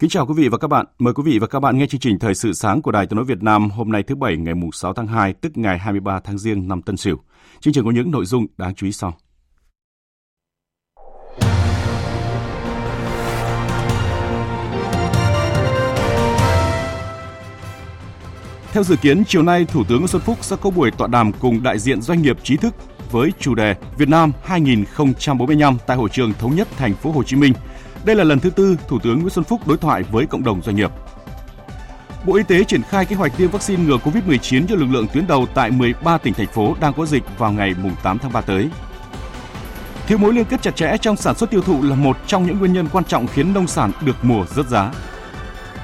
Kính chào quý vị và các bạn. Mời quý vị và các bạn nghe chương trình Thời sự sáng của Đài Tiếng nói Việt Nam hôm nay thứ Bảy ngày 6 tháng 2, tức ngày 23 tháng Giêng năm Tân Sửu. Chương trình có những nội dung đáng chú ý sau. Theo dự kiến, chiều nay Thủ tướng Nguyễn Xuân Phúc sẽ có buổi tọa đàm cùng đại diện doanh nghiệp trí thức với chủ đề Việt Nam 2045 tại hội trường thống nhất thành phố Hồ Chí Minh – đây là lần thứ tư Thủ tướng Nguyễn Xuân Phúc đối thoại với cộng đồng doanh nghiệp. Bộ Y tế triển khai kế hoạch tiêm vaccine ngừa COVID-19 cho lực lượng tuyến đầu tại 13 tỉnh thành phố đang có dịch vào ngày 8 tháng 3 tới. Thiếu mối liên kết chặt chẽ trong sản xuất tiêu thụ là một trong những nguyên nhân quan trọng khiến nông sản được mùa rớt giá.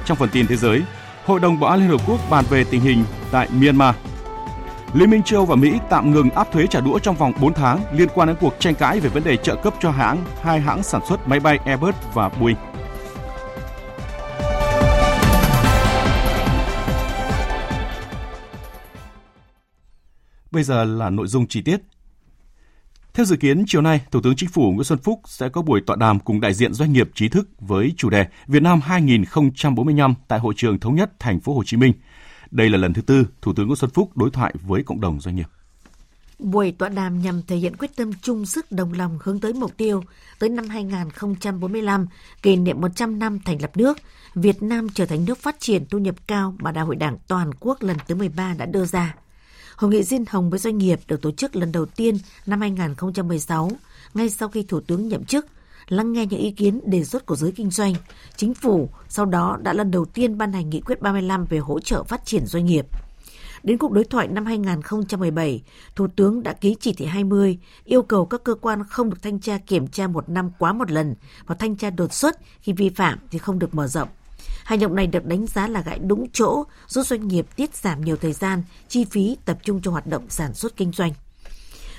Trong phần tin thế giới, Hội đồng Bảo an Liên Hợp Quốc bàn về tình hình tại Myanmar Liên minh châu và Mỹ tạm ngừng áp thuế trả đũa trong vòng 4 tháng liên quan đến cuộc tranh cãi về vấn đề trợ cấp cho hãng hai hãng sản xuất máy bay Airbus và Boeing. Bây giờ là nội dung chi tiết. Theo dự kiến, chiều nay, Thủ tướng Chính phủ Nguyễn Xuân Phúc sẽ có buổi tọa đàm cùng đại diện doanh nghiệp trí thức với chủ đề Việt Nam 2045 tại Hội trường Thống nhất Thành phố Hồ Chí Minh – đây là lần thứ tư Thủ tướng Nguyễn Xuân Phúc đối thoại với cộng đồng doanh nghiệp. Buổi tọa đàm nhằm thể hiện quyết tâm chung sức đồng lòng hướng tới mục tiêu tới năm 2045, kỷ niệm 100 năm thành lập nước, Việt Nam trở thành nước phát triển thu nhập cao mà Đại hội Đảng toàn quốc lần thứ 13 đã đưa ra. Hội nghị riêng hồng với doanh nghiệp được tổ chức lần đầu tiên năm 2016, ngay sau khi Thủ tướng nhậm chức lắng nghe những ý kiến đề xuất của giới kinh doanh, chính phủ sau đó đã lần đầu tiên ban hành nghị quyết 35 về hỗ trợ phát triển doanh nghiệp. Đến cuộc đối thoại năm 2017, Thủ tướng đã ký chỉ thị 20 yêu cầu các cơ quan không được thanh tra kiểm tra một năm quá một lần và thanh tra đột xuất khi vi phạm thì không được mở rộng. Hành động này được đánh giá là gãi đúng chỗ, giúp doanh nghiệp tiết giảm nhiều thời gian, chi phí tập trung cho hoạt động sản xuất kinh doanh.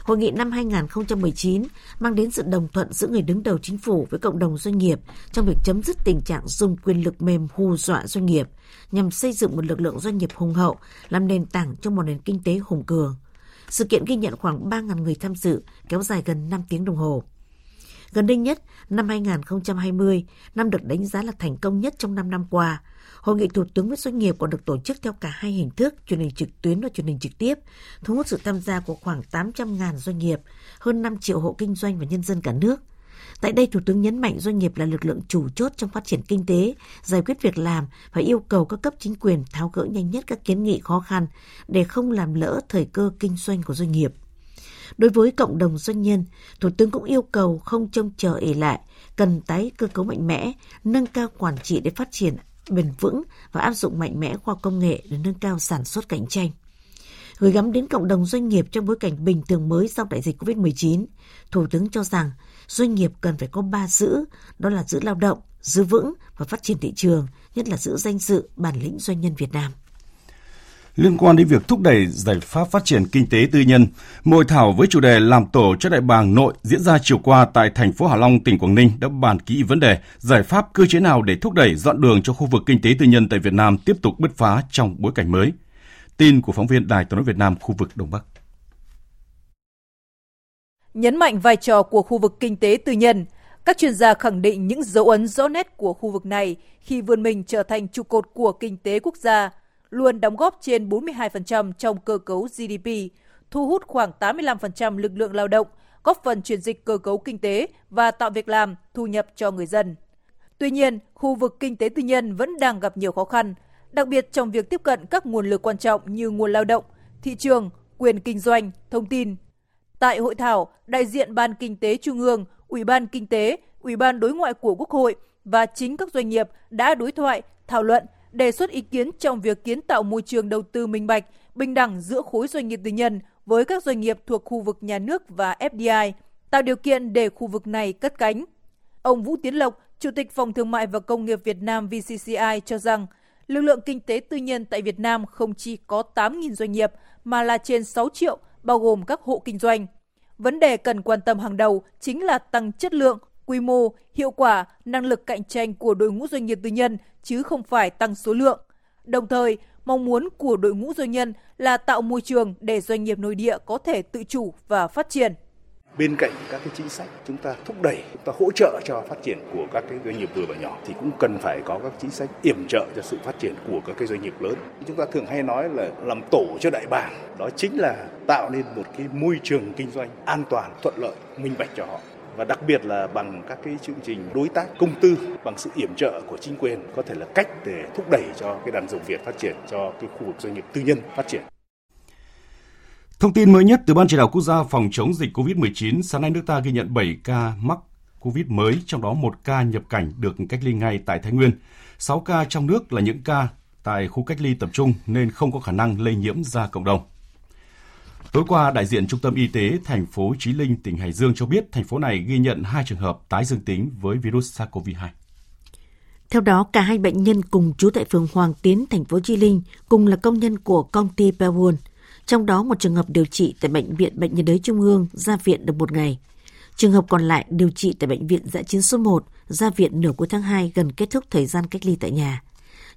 Hội nghị năm 2019 mang đến sự đồng thuận giữa người đứng đầu chính phủ với cộng đồng doanh nghiệp trong việc chấm dứt tình trạng dùng quyền lực mềm hù dọa doanh nghiệp nhằm xây dựng một lực lượng doanh nghiệp hùng hậu, làm nền tảng cho một nền kinh tế hùng cường. Sự kiện ghi nhận khoảng 3.000 người tham dự, kéo dài gần 5 tiếng đồng hồ. Gần đây nhất, năm 2020, năm được đánh giá là thành công nhất trong 5 năm qua – Hội nghị Thủ tướng với doanh nghiệp còn được tổ chức theo cả hai hình thức, truyền hình trực tuyến và truyền hình trực tiếp, thu hút sự tham gia của khoảng 800.000 doanh nghiệp, hơn 5 triệu hộ kinh doanh và nhân dân cả nước. Tại đây, Thủ tướng nhấn mạnh doanh nghiệp là lực lượng chủ chốt trong phát triển kinh tế, giải quyết việc làm và yêu cầu các cấp chính quyền tháo gỡ nhanh nhất các kiến nghị khó khăn để không làm lỡ thời cơ kinh doanh của doanh nghiệp. Đối với cộng đồng doanh nhân, Thủ tướng cũng yêu cầu không trông chờ ỉ lại, cần tái cơ cấu mạnh mẽ, nâng cao quản trị để phát triển bền vững và áp dụng mạnh mẽ khoa công nghệ để nâng cao sản xuất cạnh tranh. Gửi gắm đến cộng đồng doanh nghiệp trong bối cảnh bình thường mới sau đại dịch COVID-19, Thủ tướng cho rằng doanh nghiệp cần phải có ba giữ, đó là giữ lao động, giữ vững và phát triển thị trường, nhất là giữ danh dự, bản lĩnh doanh nhân Việt Nam. Liên quan đến việc thúc đẩy giải pháp phát triển kinh tế tư nhân, hội thảo với chủ đề làm tổ cho đại bàng nội diễn ra chiều qua tại thành phố Hạ Long, tỉnh Quảng Ninh đã bàn kỹ vấn đề giải pháp cơ chế nào để thúc đẩy dọn đường cho khu vực kinh tế tư nhân tại Việt Nam tiếp tục bứt phá trong bối cảnh mới. Tin của phóng viên Đài Tiếng nói Việt Nam khu vực Đông Bắc. Nhấn mạnh vai trò của khu vực kinh tế tư nhân, các chuyên gia khẳng định những dấu ấn rõ nét của khu vực này khi vươn mình trở thành trụ cột của kinh tế quốc gia – luôn đóng góp trên 42% trong cơ cấu GDP, thu hút khoảng 85% lực lượng lao động, góp phần chuyển dịch cơ cấu kinh tế và tạo việc làm, thu nhập cho người dân. Tuy nhiên, khu vực kinh tế tư nhân vẫn đang gặp nhiều khó khăn, đặc biệt trong việc tiếp cận các nguồn lực quan trọng như nguồn lao động, thị trường, quyền kinh doanh, thông tin. Tại hội thảo, đại diện Ban Kinh tế Trung ương, Ủy ban Kinh tế, Ủy ban Đối ngoại của Quốc hội và chính các doanh nghiệp đã đối thoại, thảo luận, đề xuất ý kiến trong việc kiến tạo môi trường đầu tư minh bạch, bình đẳng giữa khối doanh nghiệp tư nhân với các doanh nghiệp thuộc khu vực nhà nước và FDI, tạo điều kiện để khu vực này cất cánh. Ông Vũ Tiến Lộc, Chủ tịch Phòng Thương mại và Công nghiệp Việt Nam VCCI cho rằng, lực lượng kinh tế tư nhân tại Việt Nam không chỉ có 8.000 doanh nghiệp mà là trên 6 triệu, bao gồm các hộ kinh doanh. Vấn đề cần quan tâm hàng đầu chính là tăng chất lượng, quy mô, hiệu quả, năng lực cạnh tranh của đội ngũ doanh nghiệp tư nhân chứ không phải tăng số lượng. Đồng thời, mong muốn của đội ngũ doanh nhân là tạo môi trường để doanh nghiệp nội địa có thể tự chủ và phát triển. Bên cạnh các cái chính sách chúng ta thúc đẩy, chúng ta hỗ trợ cho phát triển của các cái doanh nghiệp vừa và nhỏ thì cũng cần phải có các chính sách yểm trợ cho sự phát triển của các cái doanh nghiệp lớn. Chúng ta thường hay nói là làm tổ cho đại bàng, đó chính là tạo nên một cái môi trường kinh doanh an toàn, thuận lợi, minh bạch cho họ và đặc biệt là bằng các cái chương trình đối tác công tư bằng sự yểm trợ của chính quyền có thể là cách để thúc đẩy cho cái đàn rồng Việt phát triển cho cái khu vực doanh nghiệp tư nhân phát triển. Thông tin mới nhất từ Ban chỉ đạo quốc gia phòng chống dịch COVID-19, sáng nay nước ta ghi nhận 7 ca mắc COVID mới, trong đó một ca nhập cảnh được cách ly ngay tại Thái Nguyên. 6 ca trong nước là những ca tại khu cách ly tập trung nên không có khả năng lây nhiễm ra cộng đồng. Tối qua, đại diện Trung tâm Y tế thành phố Chí Linh, tỉnh Hải Dương cho biết thành phố này ghi nhận hai trường hợp tái dương tính với virus SARS-CoV-2. Theo đó, cả hai bệnh nhân cùng trú tại phường Hoàng Tiến, thành phố Chí Linh, cùng là công nhân của công ty Pewon. Trong đó một trường hợp điều trị tại Bệnh viện Bệnh nhiệt đới Trung ương ra viện được một ngày. Trường hợp còn lại điều trị tại Bệnh viện Giã chiến số 1 ra viện nửa cuối tháng 2 gần kết thúc thời gian cách ly tại nhà.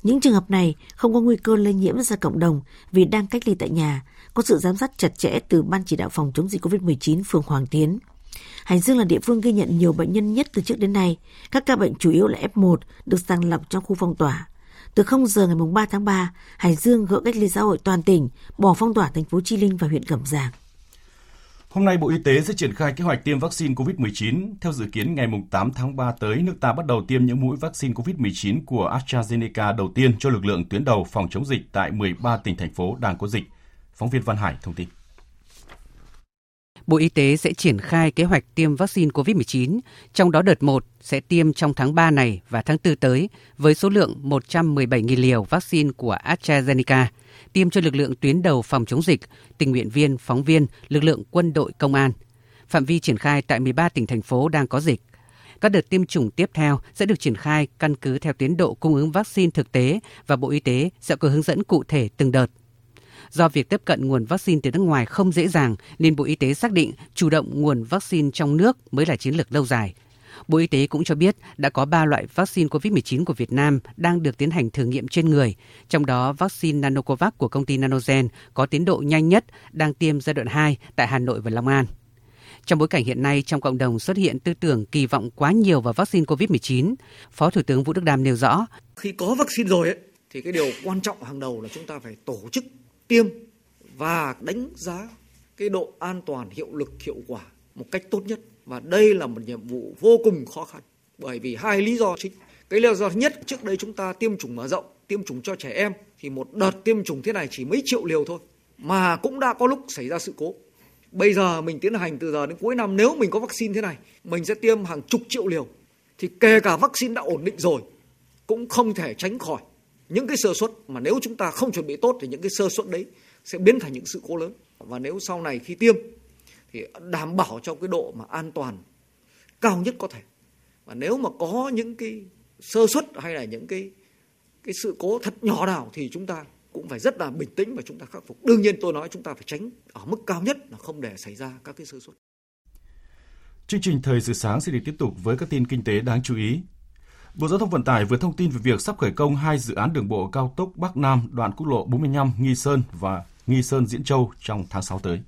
Những trường hợp này không có nguy cơ lây nhiễm ra cộng đồng vì đang cách ly tại nhà, có sự giám sát chặt chẽ từ Ban chỉ đạo phòng chống dịch COVID-19 phường Hoàng Tiến. Hải Dương là địa phương ghi nhận nhiều bệnh nhân nhất từ trước đến nay. Các ca bệnh chủ yếu là F1 được sàng lọc trong khu phong tỏa. Từ 0 giờ ngày 3 tháng 3, Hải Dương gỡ cách ly xã hội toàn tỉnh, bỏ phong tỏa thành phố Chi Linh và huyện Cẩm Giàng. Hôm nay Bộ Y tế sẽ triển khai kế hoạch tiêm vaccine COVID-19. Theo dự kiến, ngày 8 tháng 3 tới, nước ta bắt đầu tiêm những mũi vaccine COVID-19 của AstraZeneca đầu tiên cho lực lượng tuyến đầu phòng chống dịch tại 13 tỉnh, thành phố đang có dịch. Phóng viên Văn Hải thông tin. Bộ Y tế sẽ triển khai kế hoạch tiêm vaccine COVID-19, trong đó đợt 1 sẽ tiêm trong tháng 3 này và tháng 4 tới với số lượng 117.000 liều vaccine của AstraZeneca, tiêm cho lực lượng tuyến đầu phòng chống dịch, tình nguyện viên, phóng viên, lực lượng quân đội công an. Phạm vi triển khai tại 13 tỉnh thành phố đang có dịch. Các đợt tiêm chủng tiếp theo sẽ được triển khai căn cứ theo tiến độ cung ứng vaccine thực tế và Bộ Y tế sẽ có hướng dẫn cụ thể từng đợt. Do việc tiếp cận nguồn vaccine từ nước ngoài không dễ dàng nên Bộ Y tế xác định chủ động nguồn vaccine trong nước mới là chiến lược lâu dài. Bộ Y tế cũng cho biết đã có 3 loại vaccine COVID-19 của Việt Nam đang được tiến hành thử nghiệm trên người, trong đó vaccine Nanocovax của công ty Nanogen có tiến độ nhanh nhất đang tiêm giai đoạn 2 tại Hà Nội và Long An. Trong bối cảnh hiện nay trong cộng đồng xuất hiện tư tưởng kỳ vọng quá nhiều vào vaccine COVID-19, Phó Thủ tướng Vũ Đức Đam nêu rõ. Khi có vaccine rồi ấy, thì cái điều quan trọng hàng đầu là chúng ta phải tổ chức tiêm và đánh giá cái độ an toàn, hiệu lực, hiệu quả một cách tốt nhất. Và đây là một nhiệm vụ vô cùng khó khăn, bởi vì hai lý do chính. Cái lý do thứ nhất, trước đây chúng ta tiêm chủng mở rộng, tiêm chủng cho trẻ em, thì một đợt tiêm chủng thế này chỉ mấy triệu liều thôi, mà cũng đã có lúc xảy ra sự cố. Bây giờ mình tiến hành từ giờ đến cuối năm, nếu mình có vaccine thế này, mình sẽ tiêm hàng chục triệu liều. Thì kể cả vaccine đã ổn định rồi, cũng không thể tránh khỏi những cái sơ suất mà nếu chúng ta không chuẩn bị tốt thì những cái sơ suất đấy sẽ biến thành những sự cố lớn. Và nếu sau này khi tiêm thì đảm bảo cho cái độ mà an toàn cao nhất có thể. Và nếu mà có những cái sơ suất hay là những cái cái sự cố thật nhỏ nào thì chúng ta cũng phải rất là bình tĩnh và chúng ta khắc phục. Đương nhiên tôi nói chúng ta phải tránh ở mức cao nhất là không để xảy ra các cái sơ suất. Chương trình Thời sự sáng sẽ được tiếp tục với các tin kinh tế đáng chú ý. Bộ Giao thông Vận tải vừa thông tin về việc sắp khởi công hai dự án đường bộ cao tốc Bắc Nam đoạn quốc lộ 45 Nghi Sơn và Nghi Sơn Diễn Châu trong tháng 6 tới.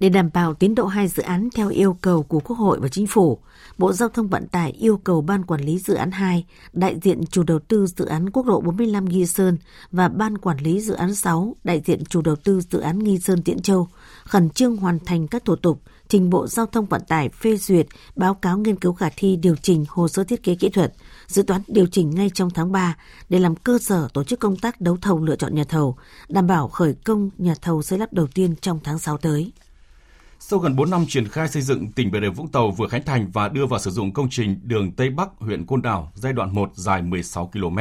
Để đảm bảo tiến độ hai dự án theo yêu cầu của Quốc hội và Chính phủ, Bộ Giao thông Vận tải yêu cầu Ban Quản lý Dự án 2, đại diện chủ đầu tư dự án quốc lộ 45 Nghi Sơn và Ban Quản lý Dự án 6, đại diện chủ đầu tư dự án Nghi Sơn Diễn Châu, khẩn trương hoàn thành các thủ tục, trình Bộ Giao thông Vận tải phê duyệt báo cáo nghiên cứu khả thi điều chỉnh hồ sơ thiết kế kỹ thuật, dự toán điều chỉnh ngay trong tháng 3 để làm cơ sở tổ chức công tác đấu thầu lựa chọn nhà thầu, đảm bảo khởi công nhà thầu xây lắp đầu tiên trong tháng 6 tới. Sau gần 4 năm triển khai xây dựng, tỉnh Bà Rịa Vũng Tàu vừa khánh thành và đưa vào sử dụng công trình đường Tây Bắc huyện Côn Đảo giai đoạn 1 dài 16 km.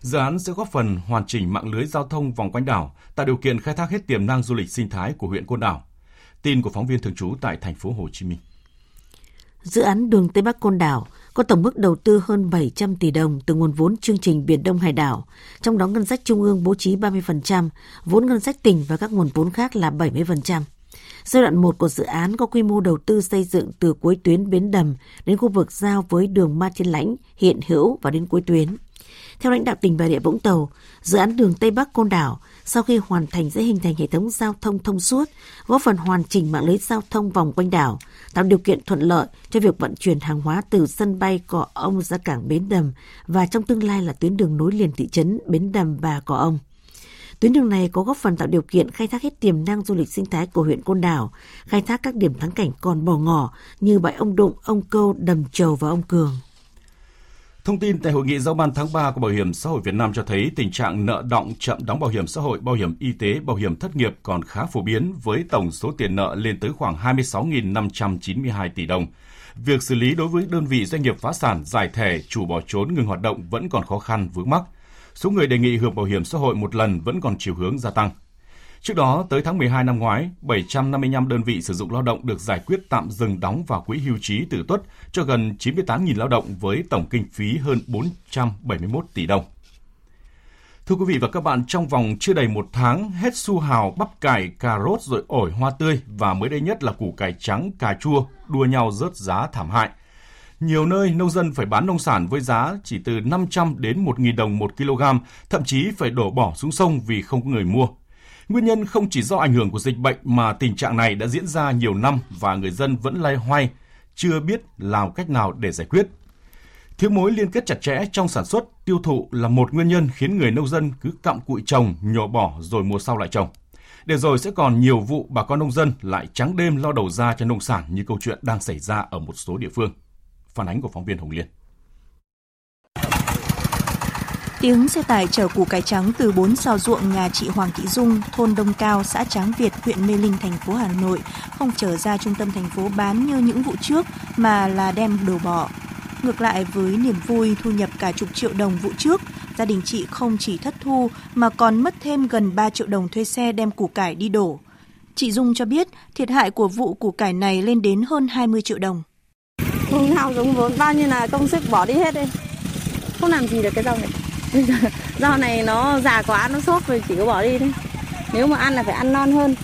Dự án sẽ góp phần hoàn chỉnh mạng lưới giao thông vòng quanh đảo, tạo điều kiện khai thác hết tiềm năng du lịch sinh thái của huyện Côn Đảo. Tin của phóng viên thường trú tại thành phố Hồ Chí Minh. Dự án đường Tây Bắc Côn Đảo có tổng mức đầu tư hơn 700 tỷ đồng từ nguồn vốn chương trình Biển Đông Hải đảo, trong đó ngân sách trung ương bố trí 30%, vốn ngân sách tỉnh và các nguồn vốn khác là 70%. Giai đoạn 1 của dự án có quy mô đầu tư xây dựng từ cuối tuyến Bến Đầm đến khu vực giao với đường Ma Thiên Lãnh, hiện hữu và đến cuối tuyến. Theo lãnh đạo tỉnh Bà Rịa Vũng Tàu, dự án đường Tây Bắc Côn Đảo sau khi hoàn thành sẽ hình thành hệ thống giao thông thông suốt, góp phần hoàn chỉnh mạng lưới giao thông vòng quanh đảo, tạo điều kiện thuận lợi cho việc vận chuyển hàng hóa từ sân bay Cỏ Ông ra cảng Bến Đầm và trong tương lai là tuyến đường nối liền thị trấn Bến Đầm và Cỏ Ông. Tuyến đường này có góp phần tạo điều kiện khai thác hết tiềm năng du lịch sinh thái của huyện Côn Đảo, khai thác các điểm thắng cảnh còn bỏ ngỏ như bãi ông Đụng, ông Câu, Đầm Trầu và ông Cường. Thông tin tại hội nghị giao ban tháng 3 của Bảo hiểm xã hội Việt Nam cho thấy tình trạng nợ động chậm đóng bảo hiểm xã hội, bảo hiểm y tế, bảo hiểm thất nghiệp còn khá phổ biến với tổng số tiền nợ lên tới khoảng 26.592 tỷ đồng. Việc xử lý đối với đơn vị doanh nghiệp phá sản, giải thể, chủ bỏ trốn ngừng hoạt động vẫn còn khó khăn vướng mắc. Số người đề nghị hưởng bảo hiểm xã hội một lần vẫn còn chiều hướng gia tăng. Trước đó, tới tháng 12 năm ngoái, 755 đơn vị sử dụng lao động được giải quyết tạm dừng đóng vào quỹ hưu trí tử tuất cho gần 98.000 lao động với tổng kinh phí hơn 471 tỷ đồng. Thưa quý vị và các bạn, trong vòng chưa đầy một tháng, hết su hào, bắp cải, cà rốt rồi ổi hoa tươi và mới đây nhất là củ cải trắng, cà chua đua nhau rớt giá thảm hại. Nhiều nơi nông dân phải bán nông sản với giá chỉ từ 500 đến 1.000 đồng một kg, thậm chí phải đổ bỏ xuống sông vì không có người mua. Nguyên nhân không chỉ do ảnh hưởng của dịch bệnh mà tình trạng này đã diễn ra nhiều năm và người dân vẫn lay hoay, chưa biết làm cách nào để giải quyết. Thiếu mối liên kết chặt chẽ trong sản xuất, tiêu thụ là một nguyên nhân khiến người nông dân cứ cặm cụi trồng, nhổ bỏ rồi mùa sau lại trồng. Để rồi sẽ còn nhiều vụ bà con nông dân lại trắng đêm lo đầu ra cho nông sản như câu chuyện đang xảy ra ở một số địa phương. Phản ánh của phóng viên Hồng Liên. Tiếng xe tải chở củ cải trắng từ bốn sao ruộng nhà chị Hoàng Thị Dung, thôn Đông Cao, xã Tráng Việt, huyện Mê Linh, thành phố Hà Nội không trở ra trung tâm thành phố bán như những vụ trước mà là đem đồ bỏ. Ngược lại với niềm vui thu nhập cả chục triệu đồng vụ trước, gia đình chị không chỉ thất thu mà còn mất thêm gần 3 triệu đồng thuê xe đem củ cải đi đổ. Chị Dung cho biết thiệt hại của vụ củ cải này lên đến hơn 20 triệu đồng. Hùng hào giống vốn bao nhiêu là công sức bỏ đi hết đi. Không làm gì được cái dòng này. Bây giờ rau này nó già quá, nó sốt rồi chỉ có bỏ đi thôi. Nếu mà ăn là phải ăn non hơn.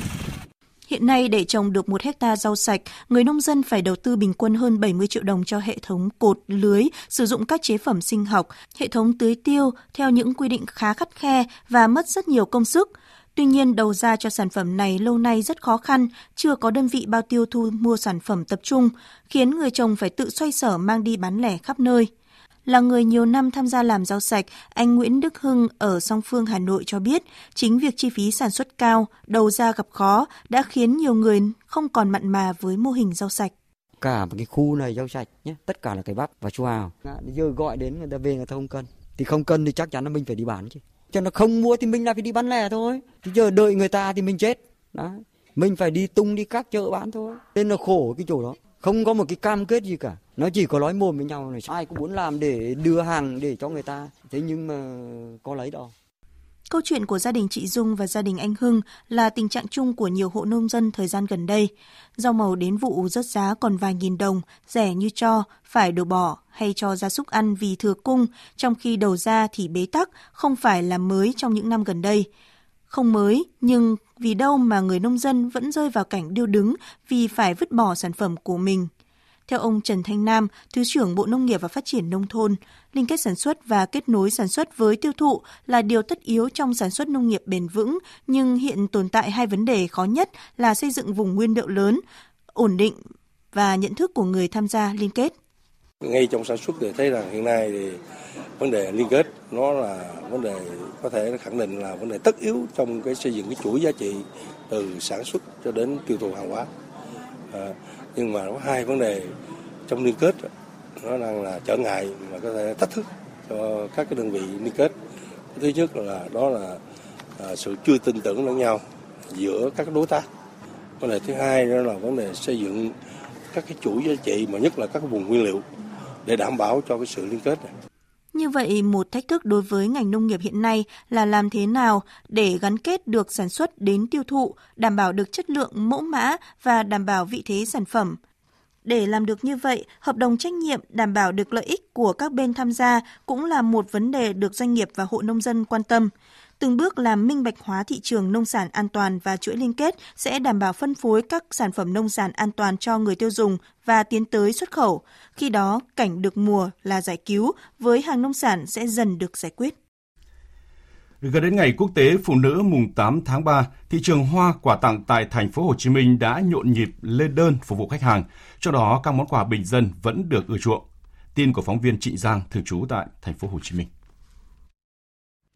Hiện nay để trồng được một hecta rau sạch, người nông dân phải đầu tư bình quân hơn 70 triệu đồng cho hệ thống cột, lưới, sử dụng các chế phẩm sinh học, hệ thống tưới tiêu theo những quy định khá khắt khe và mất rất nhiều công sức. Tuy nhiên, đầu ra cho sản phẩm này lâu nay rất khó khăn, chưa có đơn vị bao tiêu thu mua sản phẩm tập trung, khiến người trồng phải tự xoay sở mang đi bán lẻ khắp nơi. Là người nhiều năm tham gia làm rau sạch, anh Nguyễn Đức Hưng ở Song Phương Hà Nội cho biết, chính việc chi phí sản xuất cao, đầu ra gặp khó đã khiến nhiều người không còn mặn mà với mô hình rau sạch. Cả một cái khu này rau sạch nhé tất cả là cái bắp và chua hào. Giờ gọi đến người ta về người ta không cân thì không cân thì chắc chắn là mình phải đi bán chứ. Cho nó không mua thì mình lại phải đi bán lẻ thôi. Thì giờ đợi người ta thì mình chết. Đó mình phải đi tung đi các chợ bán thôi. Nên là khổ cái chỗ đó. Không có một cái cam kết gì cả nó chỉ có nói mồm với nhau này ai cũng muốn làm để đưa hàng để cho người ta thế nhưng mà có lấy đâu Câu chuyện của gia đình chị Dung và gia đình anh Hưng là tình trạng chung của nhiều hộ nông dân thời gian gần đây. Rau màu đến vụ rớt giá còn vài nghìn đồng, rẻ như cho, phải đổ bỏ hay cho gia súc ăn vì thừa cung, trong khi đầu ra thì bế tắc, không phải là mới trong những năm gần đây. Không mới, nhưng vì đâu mà người nông dân vẫn rơi vào cảnh điêu đứng vì phải vứt bỏ sản phẩm của mình. Theo ông Trần Thanh Nam, Thứ trưởng Bộ Nông nghiệp và Phát triển Nông thôn, liên kết sản xuất và kết nối sản xuất với tiêu thụ là điều tất yếu trong sản xuất nông nghiệp bền vững, nhưng hiện tồn tại hai vấn đề khó nhất là xây dựng vùng nguyên liệu lớn, ổn định và nhận thức của người tham gia liên kết. Ngay trong sản xuất thì thấy rằng hiện nay thì vấn đề liên kết nó là vấn đề có thể khẳng định là vấn đề tất yếu trong cái xây dựng cái chuỗi giá trị từ sản xuất cho đến tiêu thụ hàng hóa. À, nhưng mà có hai vấn đề trong liên kết nó đang là trở ngại mà có thể thách thức cho các cái đơn vị liên kết. Thứ nhất là đó là à, sự chưa tin tưởng lẫn nhau giữa các đối tác. Vấn đề thứ hai đó là vấn đề xây dựng các cái chuỗi giá trị, mà nhất là các vùng nguyên liệu để đảm bảo cho cái sự liên kết này. Như vậy, một thách thức đối với ngành nông nghiệp hiện nay là làm thế nào để gắn kết được sản xuất đến tiêu thụ, đảm bảo được chất lượng mẫu mã và đảm bảo vị thế sản phẩm. Để làm được như vậy, hợp đồng trách nhiệm đảm bảo được lợi ích của các bên tham gia cũng là một vấn đề được doanh nghiệp và hộ nông dân quan tâm từng bước làm minh bạch hóa thị trường nông sản an toàn và chuỗi liên kết sẽ đảm bảo phân phối các sản phẩm nông sản an toàn cho người tiêu dùng và tiến tới xuất khẩu. Khi đó, cảnh được mùa là giải cứu với hàng nông sản sẽ dần được giải quyết. Gần đến ngày quốc tế phụ nữ mùng 8 tháng 3, thị trường hoa quà tặng tại thành phố Hồ Chí Minh đã nhộn nhịp lên đơn phục vụ khách hàng, trong đó các món quà bình dân vẫn được ưa chuộng. Tin của phóng viên Trịnh Giang thường trú tại thành phố Hồ Chí Minh.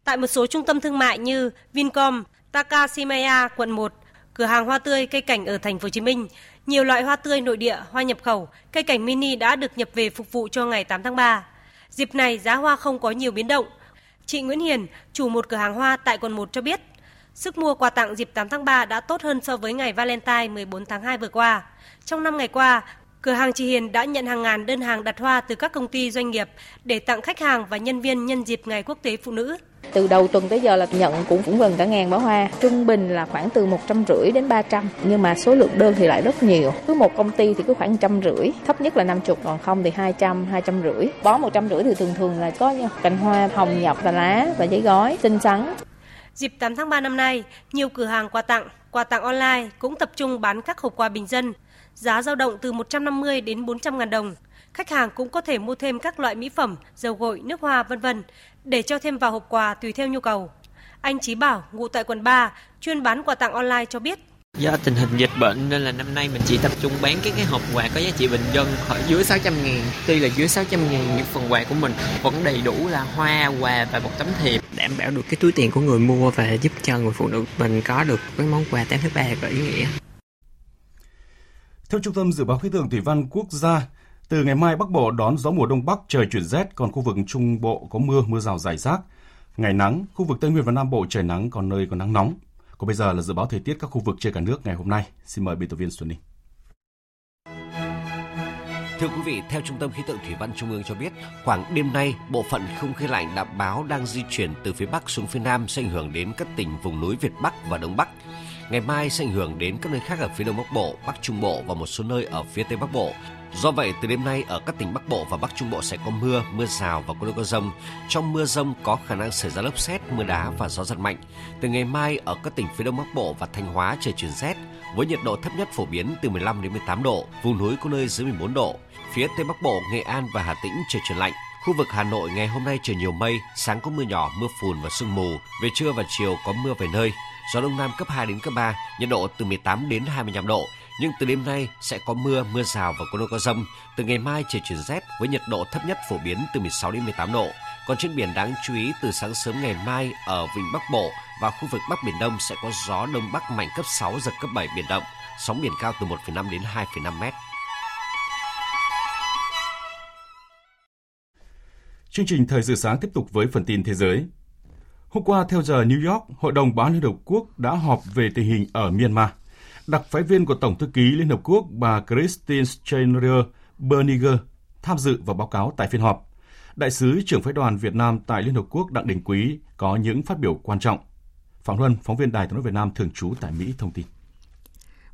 Tại một số trung tâm thương mại như Vincom, Takashimaya, quận 1, cửa hàng hoa tươi cây cảnh ở thành phố Hồ Chí Minh, nhiều loại hoa tươi nội địa, hoa nhập khẩu, cây cảnh mini đã được nhập về phục vụ cho ngày 8 tháng 3. Dịp này giá hoa không có nhiều biến động. Chị Nguyễn Hiền, chủ một cửa hàng hoa tại quận 1 cho biết, sức mua quà tặng dịp 8 tháng 3 đã tốt hơn so với ngày Valentine 14 tháng 2 vừa qua. Trong 5 ngày qua, Cửa hàng chị Hiền đã nhận hàng ngàn đơn hàng đặt hoa từ các công ty doanh nghiệp để tặng khách hàng và nhân viên nhân dịp Ngày Quốc tế Phụ nữ. Từ đầu tuần tới giờ là nhận cũng cũng gần cả ngàn bó hoa, trung bình là khoảng từ một trăm rưỡi đến 300, nhưng mà số lượng đơn thì lại rất nhiều. Cứ một công ty thì cứ khoảng trăm rưỡi, thấp nhất là 50, còn không thì 200, 200 rưỡi. Bó một trăm rưỡi thì thường thường là có cành hoa hồng nhập và lá và giấy gói xinh xắn. Dịp 8 tháng 3 năm nay, nhiều cửa hàng quà tặng, quà tặng online cũng tập trung bán các hộp quà bình dân giá dao động từ 150 đến 400 ngàn đồng. Khách hàng cũng có thể mua thêm các loại mỹ phẩm, dầu gội, nước hoa vân vân để cho thêm vào hộp quà tùy theo nhu cầu. Anh Chí Bảo, ngụ tại quận 3, chuyên bán quà tặng online cho biết. Do tình hình dịch bệnh nên là năm nay mình chỉ tập trung bán cái cái hộp quà có giá trị bình dân khoảng dưới 600 ngàn. Tuy là dưới 600 ngàn nhưng phần quà của mình vẫn đầy đủ là hoa, quà và một tấm thiệp đảm bảo được cái túi tiền của người mua và giúp cho người phụ nữ mình có được cái món quà 8 thứ ba có ý nghĩa. Theo Trung tâm Dự báo Khí tượng Thủy văn Quốc gia, từ ngày mai Bắc Bộ đón gió mùa Đông Bắc trời chuyển rét, còn khu vực Trung Bộ có mưa, mưa rào rải rác. Ngày nắng, khu vực Tây Nguyên và Nam Bộ trời nắng, còn nơi có nắng nóng. Còn bây giờ là dự báo thời tiết các khu vực trên cả nước ngày hôm nay. Xin mời biên tập viên Xuân Ninh. Thưa quý vị, theo Trung tâm Khí tượng Thủy văn Trung ương cho biết, khoảng đêm nay, bộ phận không khí lạnh đã báo đang di chuyển từ phía Bắc xuống phía Nam sẽ ảnh hưởng đến các tỉnh vùng núi Việt Bắc và Đông Bắc. Ngày mai sẽ ảnh hưởng đến các nơi khác ở phía Đông Bắc Bộ, Bắc Trung Bộ và một số nơi ở phía Tây Bắc Bộ. Do vậy, từ đêm nay ở các tỉnh Bắc Bộ và Bắc Trung Bộ sẽ có mưa, mưa rào và có nơi có rông. Trong mưa rông có khả năng xảy ra lốc xét, mưa đá và gió giật mạnh. Từ ngày mai ở các tỉnh phía Đông Bắc Bộ và Thanh Hóa trời chuyển rét, với nhiệt độ thấp nhất phổ biến từ 15 đến 18 độ, vùng núi có nơi dưới 14 độ. Phía Tây Bắc Bộ, Nghệ An và Hà Tĩnh trời chuyển lạnh. Khu vực Hà Nội ngày hôm nay trời nhiều mây, sáng có mưa nhỏ, mưa phùn và sương mù. Về trưa và chiều có mưa vài nơi, gió đông nam cấp 2 đến cấp 3, nhiệt độ từ 18 đến 25 độ. Nhưng từ đêm nay sẽ có mưa, mưa rào và có nơi có rông. Từ ngày mai trời chuyển rét với nhiệt độ thấp nhất phổ biến từ 16 đến 18 độ. Còn trên biển đáng chú ý từ sáng sớm ngày mai ở vịnh Bắc Bộ và khu vực Bắc Biển Đông sẽ có gió đông bắc mạnh cấp 6 giật cấp 7 biển động, sóng biển cao từ 1,5 đến 2,5 mét. Chương trình Thời sự sáng tiếp tục với phần tin thế giới. Hôm qua, theo giờ New York, Hội đồng Bảo an Liên Hợp Quốc đã họp về tình hình ở Myanmar. Đặc phái viên của Tổng thư ký Liên Hợp Quốc bà Christine Schreiner Berniger tham dự và báo cáo tại phiên họp. Đại sứ trưởng phái đoàn Việt Nam tại Liên Hợp Quốc Đặng Đình Quý có những phát biểu quan trọng. Phạm Luân, phóng viên Đài tiếng nói Việt Nam thường trú tại Mỹ thông tin.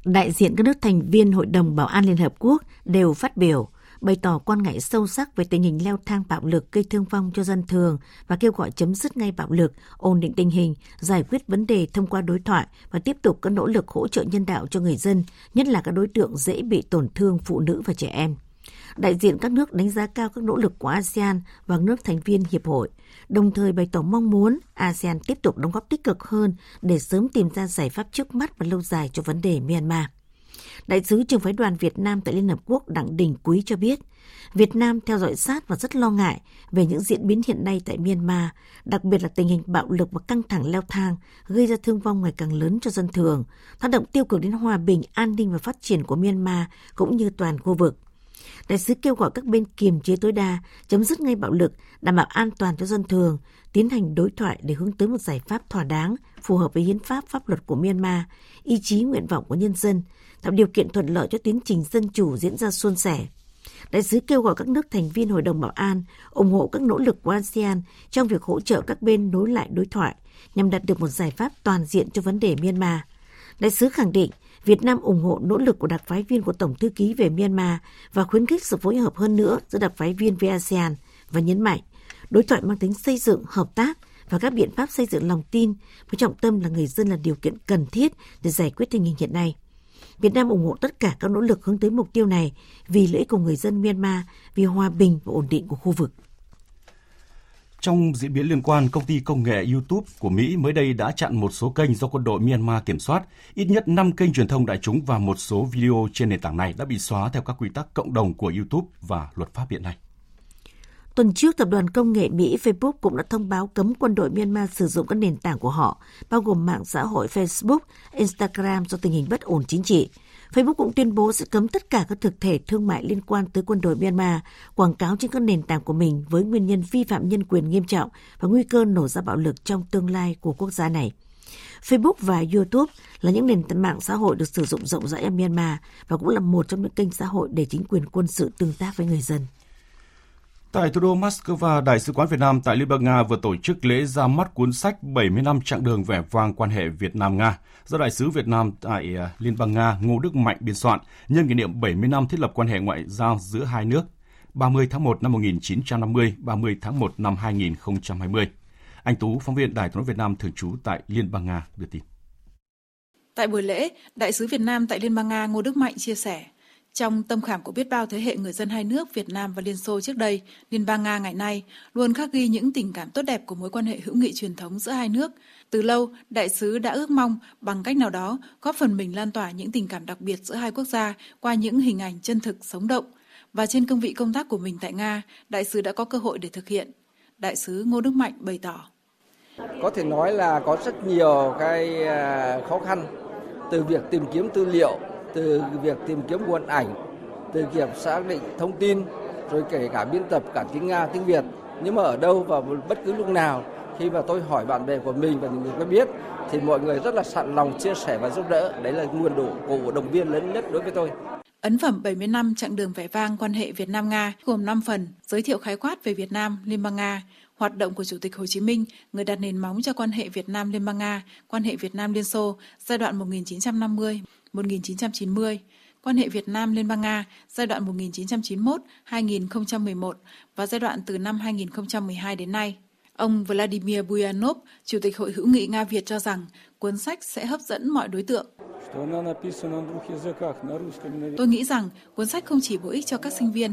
Đại diện các nước thành viên Hội đồng Bảo an Liên Hợp Quốc đều phát biểu bày tỏ quan ngại sâu sắc về tình hình leo thang bạo lực gây thương vong cho dân thường và kêu gọi chấm dứt ngay bạo lực, ổn định tình hình, giải quyết vấn đề thông qua đối thoại và tiếp tục các nỗ lực hỗ trợ nhân đạo cho người dân, nhất là các đối tượng dễ bị tổn thương phụ nữ và trẻ em. Đại diện các nước đánh giá cao các nỗ lực của ASEAN và nước thành viên hiệp hội, đồng thời bày tỏ mong muốn ASEAN tiếp tục đóng góp tích cực hơn để sớm tìm ra giải pháp trước mắt và lâu dài cho vấn đề Myanmar. Đại sứ trưởng phái đoàn Việt Nam tại Liên Hợp Quốc Đặng Đình Quý cho biết, Việt Nam theo dõi sát và rất lo ngại về những diễn biến hiện nay tại Myanmar, đặc biệt là tình hình bạo lực và căng thẳng leo thang gây ra thương vong ngày càng lớn cho dân thường, tác động tiêu cực đến hòa bình, an ninh và phát triển của Myanmar cũng như toàn khu vực. Đại sứ kêu gọi các bên kiềm chế tối đa, chấm dứt ngay bạo lực, đảm bảo an toàn cho dân thường, tiến hành đối thoại để hướng tới một giải pháp thỏa đáng, phù hợp với hiến pháp pháp luật của Myanmar, ý chí nguyện vọng của nhân dân, tạo điều kiện thuận lợi cho tiến trình dân chủ diễn ra suôn sẻ. Đại sứ kêu gọi các nước thành viên Hội đồng Bảo an ủng hộ các nỗ lực của ASEAN trong việc hỗ trợ các bên nối lại đối thoại nhằm đạt được một giải pháp toàn diện cho vấn đề Myanmar. Đại sứ khẳng định Việt Nam ủng hộ nỗ lực của đặc phái viên của Tổng thư ký về Myanmar và khuyến khích sự phối hợp hơn nữa giữa đặc phái viên với ASEAN và nhấn mạnh đối thoại mang tính xây dựng, hợp tác và các biện pháp xây dựng lòng tin với trọng tâm là người dân là điều kiện cần thiết để giải quyết tình hình hiện nay. Việt Nam ủng hộ tất cả các nỗ lực hướng tới mục tiêu này vì lợi ích của người dân Myanmar, vì hòa bình và ổn định của khu vực. Trong diễn biến liên quan, công ty công nghệ YouTube của Mỹ mới đây đã chặn một số kênh do quân đội Myanmar kiểm soát. Ít nhất 5 kênh truyền thông đại chúng và một số video trên nền tảng này đã bị xóa theo các quy tắc cộng đồng của YouTube và luật pháp hiện nay. Tuần trước, tập đoàn công nghệ Mỹ Facebook cũng đã thông báo cấm quân đội Myanmar sử dụng các nền tảng của họ, bao gồm mạng xã hội Facebook, Instagram do tình hình bất ổn chính trị. Facebook cũng tuyên bố sẽ cấm tất cả các thực thể thương mại liên quan tới quân đội Myanmar, quảng cáo trên các nền tảng của mình với nguyên nhân vi phạm nhân quyền nghiêm trọng và nguy cơ nổ ra bạo lực trong tương lai của quốc gia này. Facebook và YouTube là những nền tảng mạng xã hội được sử dụng rộng rãi ở Myanmar và cũng là một trong những kênh xã hội để chính quyền quân sự tương tác với người dân. Tại thủ đô Moscow, Đại sứ quán Việt Nam tại Liên bang Nga vừa tổ chức lễ ra mắt cuốn sách 70 năm chặng đường vẻ vang quan hệ Việt Nam-Nga do Đại sứ Việt Nam tại à, Liên bang Nga Ngô Đức Mạnh biên soạn nhân kỷ niệm 70 năm thiết lập quan hệ ngoại giao giữa hai nước 30 tháng 1 năm 1950, 30 tháng 1 năm 2020. Anh Tú, phóng viên Đài tiếng nói Việt Nam thường trú tại Liên bang Nga đưa tin. Tại buổi lễ, Đại sứ Việt Nam tại Liên bang Nga Ngô Đức Mạnh chia sẻ, trong tâm khảm của biết bao thế hệ người dân hai nước Việt Nam và Liên Xô trước đây, Liên bang Nga ngày nay luôn khắc ghi những tình cảm tốt đẹp của mối quan hệ hữu nghị truyền thống giữa hai nước. Từ lâu, đại sứ đã ước mong bằng cách nào đó góp phần mình lan tỏa những tình cảm đặc biệt giữa hai quốc gia qua những hình ảnh chân thực sống động. Và trên cương vị công tác của mình tại Nga, đại sứ đã có cơ hội để thực hiện. Đại sứ Ngô Đức Mạnh bày tỏ. Có thể nói là có rất nhiều cái à, khó khăn từ việc tìm kiếm tư liệu từ việc tìm kiếm nguồn ảnh, từ việc xác định thông tin, rồi kể cả biên tập cả tiếng Nga, tiếng Việt. Nhưng mà ở đâu và bất cứ lúc nào khi mà tôi hỏi bạn bè của mình và những người có biết thì mọi người rất là sẵn lòng chia sẻ và giúp đỡ. Đấy là nguồn đủ cổ động viên lớn nhất đối với tôi. Ấn phẩm 70 năm chặng đường vẻ vang quan hệ Việt Nam Nga gồm 5 phần, giới thiệu khái quát về Việt Nam, Liên bang Nga, hoạt động của Chủ tịch Hồ Chí Minh, người đặt nền móng cho quan hệ Việt Nam Liên bang Nga, quan hệ Việt Nam Liên Xô giai đoạn 1950. 1990, quan hệ Việt Nam Liên bang Nga giai đoạn 1991-2011 và giai đoạn từ năm 2012 đến nay. Ông Vladimir Buyanov, Chủ tịch Hội hữu nghị Nga Việt cho rằng cuốn sách sẽ hấp dẫn mọi đối tượng. Tôi nghĩ rằng cuốn sách không chỉ bổ ích cho các sinh viên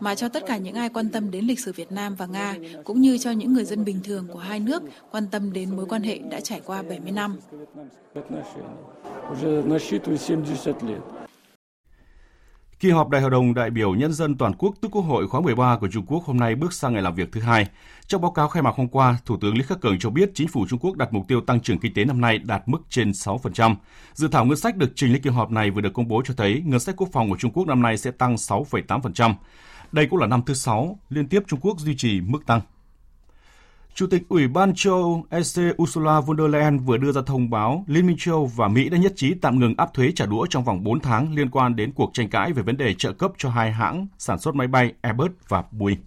mà cho tất cả những ai quan tâm đến lịch sử Việt Nam và Nga, cũng như cho những người dân bình thường của hai nước quan tâm đến mối quan hệ đã trải qua 70 năm. Kỳ họp Đại hội đồng đại biểu Nhân dân toàn quốc tức Quốc hội khóa 13 của Trung Quốc hôm nay bước sang ngày làm việc thứ hai. Trong báo cáo khai mạc hôm qua, Thủ tướng Lý Khắc Cường cho biết chính phủ Trung Quốc đặt mục tiêu tăng trưởng kinh tế năm nay đạt mức trên 6%. Dự thảo ngân sách được trình lên kỳ họp này vừa được công bố cho thấy ngân sách quốc phòng của Trung Quốc năm nay sẽ tăng 6,8%. Đây cũng là năm thứ sáu liên tiếp Trung Quốc duy trì mức tăng. Chủ tịch Ủy ban châu EC Ursula von der Leyen vừa đưa ra thông báo Liên minh châu và Mỹ đã nhất trí tạm ngừng áp thuế trả đũa trong vòng 4 tháng liên quan đến cuộc tranh cãi về vấn đề trợ cấp cho hai hãng sản xuất máy bay Airbus và Boeing.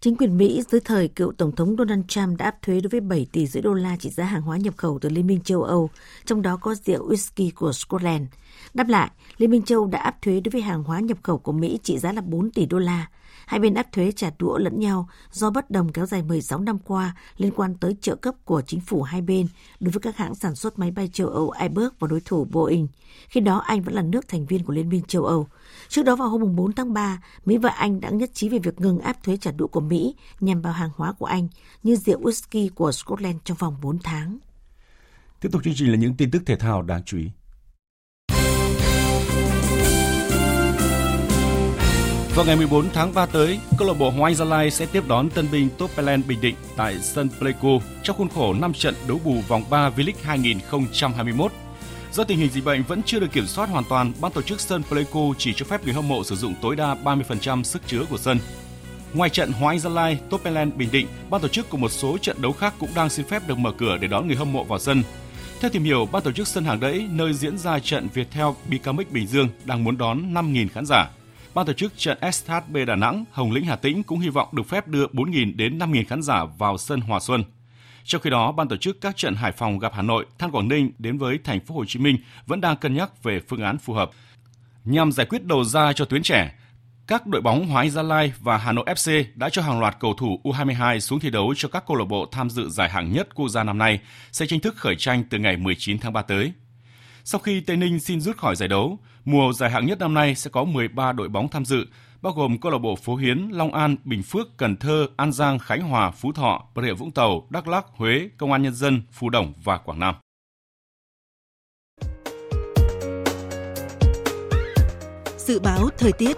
Chính quyền Mỹ dưới thời cựu Tổng thống Donald Trump đã áp thuế đối với 7 tỷ rưỡi đô la trị giá hàng hóa nhập khẩu từ Liên minh châu Âu, trong đó có rượu whisky của Scotland. Đáp lại, Liên minh châu đã áp thuế đối với hàng hóa nhập khẩu của Mỹ trị giá là 4 tỷ đô la. Hai bên áp thuế trả đũa lẫn nhau do bất đồng kéo dài 16 năm qua liên quan tới trợ cấp của chính phủ hai bên đối với các hãng sản xuất máy bay châu Âu Airbus và đối thủ Boeing. Khi đó Anh vẫn là nước thành viên của Liên minh châu Âu. Trước đó vào hôm 4 tháng 3, Mỹ và Anh đã nhất trí về việc ngừng áp thuế trả đũa của Mỹ nhằm vào hàng hóa của Anh như rượu whisky của Scotland trong vòng 4 tháng. Tiếp tục chương trình là những tin tức thể thao đáng chú ý. Vào ngày 14 tháng 3 tới, câu lạc bộ Hoàng Gia Lai sẽ tiếp đón tân binh Topelen Bình Định tại sân Pleiku trong khuôn khổ 5 trận đấu bù vòng 3 V-League 2021. Do tình hình dịch bệnh vẫn chưa được kiểm soát hoàn toàn, ban tổ chức sân Pleiku chỉ cho phép người hâm mộ sử dụng tối đa 30% sức chứa của sân. Ngoài trận Hoàng Anh Gia Lai, Topeland Bình Định, ban tổ chức của một số trận đấu khác cũng đang xin phép được mở cửa để đón người hâm mộ vào sân. Theo tìm hiểu, ban tổ chức sân hàng đẫy nơi diễn ra trận Viettel Bicamic Bình Dương đang muốn đón 5.000 khán giả. Ban tổ chức trận SHB Đà Nẵng, Hồng Lĩnh Hà Tĩnh cũng hy vọng được phép đưa 4.000 đến 5.000 khán giả vào sân Hòa Xuân. Trong khi đó, ban tổ chức các trận Hải Phòng gặp Hà Nội, Than Quảng Ninh đến với thành phố Hồ Chí Minh vẫn đang cân nhắc về phương án phù hợp. Nhằm giải quyết đầu ra cho tuyến trẻ, các đội bóng Hóa Gia Lai và Hà Nội FC đã cho hàng loạt cầu thủ U22 xuống thi đấu cho các câu lạc bộ tham dự giải hạng nhất quốc gia năm nay sẽ chính thức khởi tranh từ ngày 19 tháng 3 tới. Sau khi Tây Ninh xin rút khỏi giải đấu, mùa giải hạng nhất năm nay sẽ có 13 đội bóng tham dự, bao gồm câu lạc bộ Phố Hiến, Long An, Bình Phước, Cần Thơ, An Giang, Khánh Hòa, Phú Thọ, Bà Rịa Vũng Tàu, Đắk Lắk, Huế, Công an Nhân dân, Phú Đồng và Quảng Nam. Dự báo thời tiết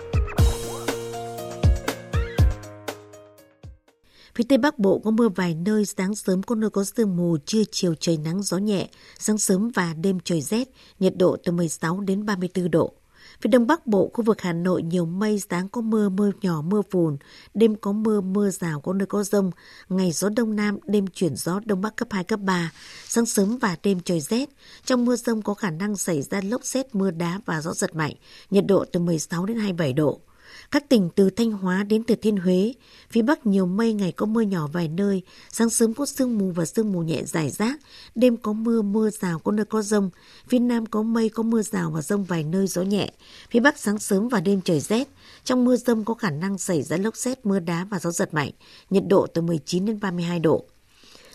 Phía Tây Bắc Bộ có mưa vài nơi, sáng sớm có nơi có sương mù, trưa chiều trời nắng gió nhẹ, sáng sớm và đêm trời rét, nhiệt độ từ 16 đến 34 độ. Phía Đông Bắc Bộ, khu vực Hà Nội nhiều mây, sáng có mưa, mưa nhỏ, mưa phùn, đêm có mưa, mưa rào, có nơi có rông, ngày gió Đông Nam, đêm chuyển gió Đông Bắc cấp 2, cấp 3, sáng sớm và đêm trời rét. Trong mưa rông có khả năng xảy ra lốc xét, mưa đá và gió giật mạnh, nhiệt độ từ 16 đến 27 độ. Các tỉnh từ Thanh Hóa đến Thừa Thiên Huế, phía Bắc nhiều mây ngày có mưa nhỏ vài nơi, sáng sớm có sương mù và sương mù nhẹ rải rác, đêm có mưa, mưa rào có nơi có rông, phía Nam có mây có mưa rào và rông vài nơi gió nhẹ, phía Bắc sáng sớm và đêm trời rét, trong mưa rông có khả năng xảy ra lốc xét, mưa đá và gió giật mạnh, nhiệt độ từ 19 đến 32 độ.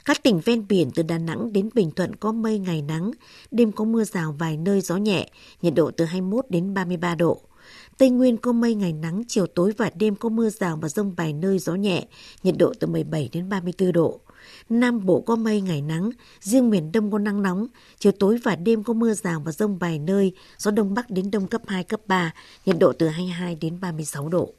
Các tỉnh ven biển từ Đà Nẵng đến Bình Thuận có mây ngày nắng, đêm có mưa rào vài nơi gió nhẹ, nhiệt độ từ 21 đến 33 độ. Tây Nguyên có mây ngày nắng, chiều tối và đêm có mưa rào và rông vài nơi gió nhẹ, nhiệt độ từ 17 đến 34 độ. Nam Bộ có mây ngày nắng, riêng miền Đông có nắng nóng, chiều tối và đêm có mưa rào và rông vài nơi, gió Đông Bắc đến Đông cấp 2, cấp 3, nhiệt độ từ 22 đến 36 độ.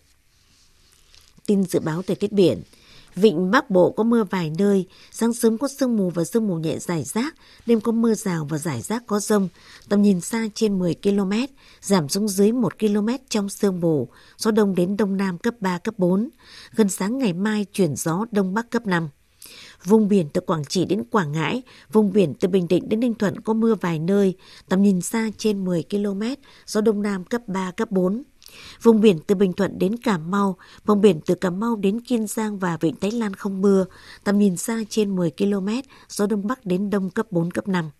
Tin dự báo thời tiết biển – Vịnh Bắc Bộ có mưa vài nơi, sáng sớm có sương mù và sương mù nhẹ rải rác, đêm có mưa rào và rải rác có rông, tầm nhìn xa trên 10 km, giảm xuống dưới 1 km trong sương mù, gió đông đến đông nam cấp 3, cấp 4. Gần sáng ngày mai chuyển gió đông bắc cấp 5. Vùng biển từ Quảng Trị đến Quảng Ngãi, vùng biển từ Bình Định đến Ninh Thuận có mưa vài nơi, tầm nhìn xa trên 10 km, gió đông nam cấp 3, cấp 4. Vùng biển từ Bình Thuận đến Cà Mau, vùng biển từ Cà Mau đến Kiên Giang và Vịnh Thái Lan không mưa, tầm nhìn xa trên 10 km, gió Đông Bắc đến Đông cấp 4, cấp 5.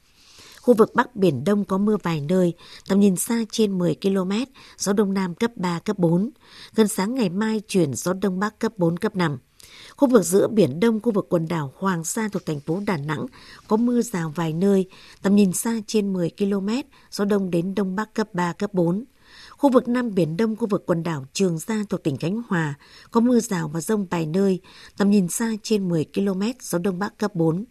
Khu vực Bắc Biển Đông có mưa vài nơi, tầm nhìn xa trên 10 km, gió Đông Nam cấp 3, cấp 4. Gần sáng ngày mai chuyển gió Đông Bắc cấp 4, cấp 5. Khu vực giữa Biển Đông, khu vực quần đảo Hoàng Sa thuộc thành phố Đà Nẵng có mưa rào vài nơi, tầm nhìn xa trên 10 km, gió Đông đến Đông Bắc cấp 3, cấp 4. Khu vực Nam Biển Đông, khu vực quần đảo Trường Sa thuộc tỉnh Khánh Hòa, có mưa rào và rông vài nơi, tầm nhìn xa trên 10 km, gió Đông Bắc cấp 4.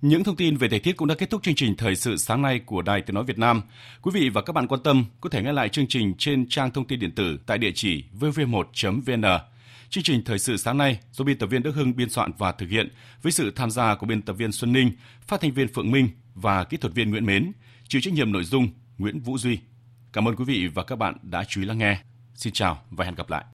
Những thông tin về thời tiết cũng đã kết thúc chương trình thời sự sáng nay của Đài Tiếng Nói Việt Nam. Quý vị và các bạn quan tâm có thể nghe lại chương trình trên trang thông tin điện tử tại địa chỉ vv1.vn. Chương trình thời sự sáng nay do biên tập viên Đức Hưng biên soạn và thực hiện với sự tham gia của biên tập viên Xuân Ninh, phát thanh viên Phượng Minh và kỹ thuật viên Nguyễn Mến, chịu trách nhiệm nội dung Nguyễn Vũ Duy. Cảm ơn quý vị và các bạn đã chú ý lắng nghe. Xin chào và hẹn gặp lại.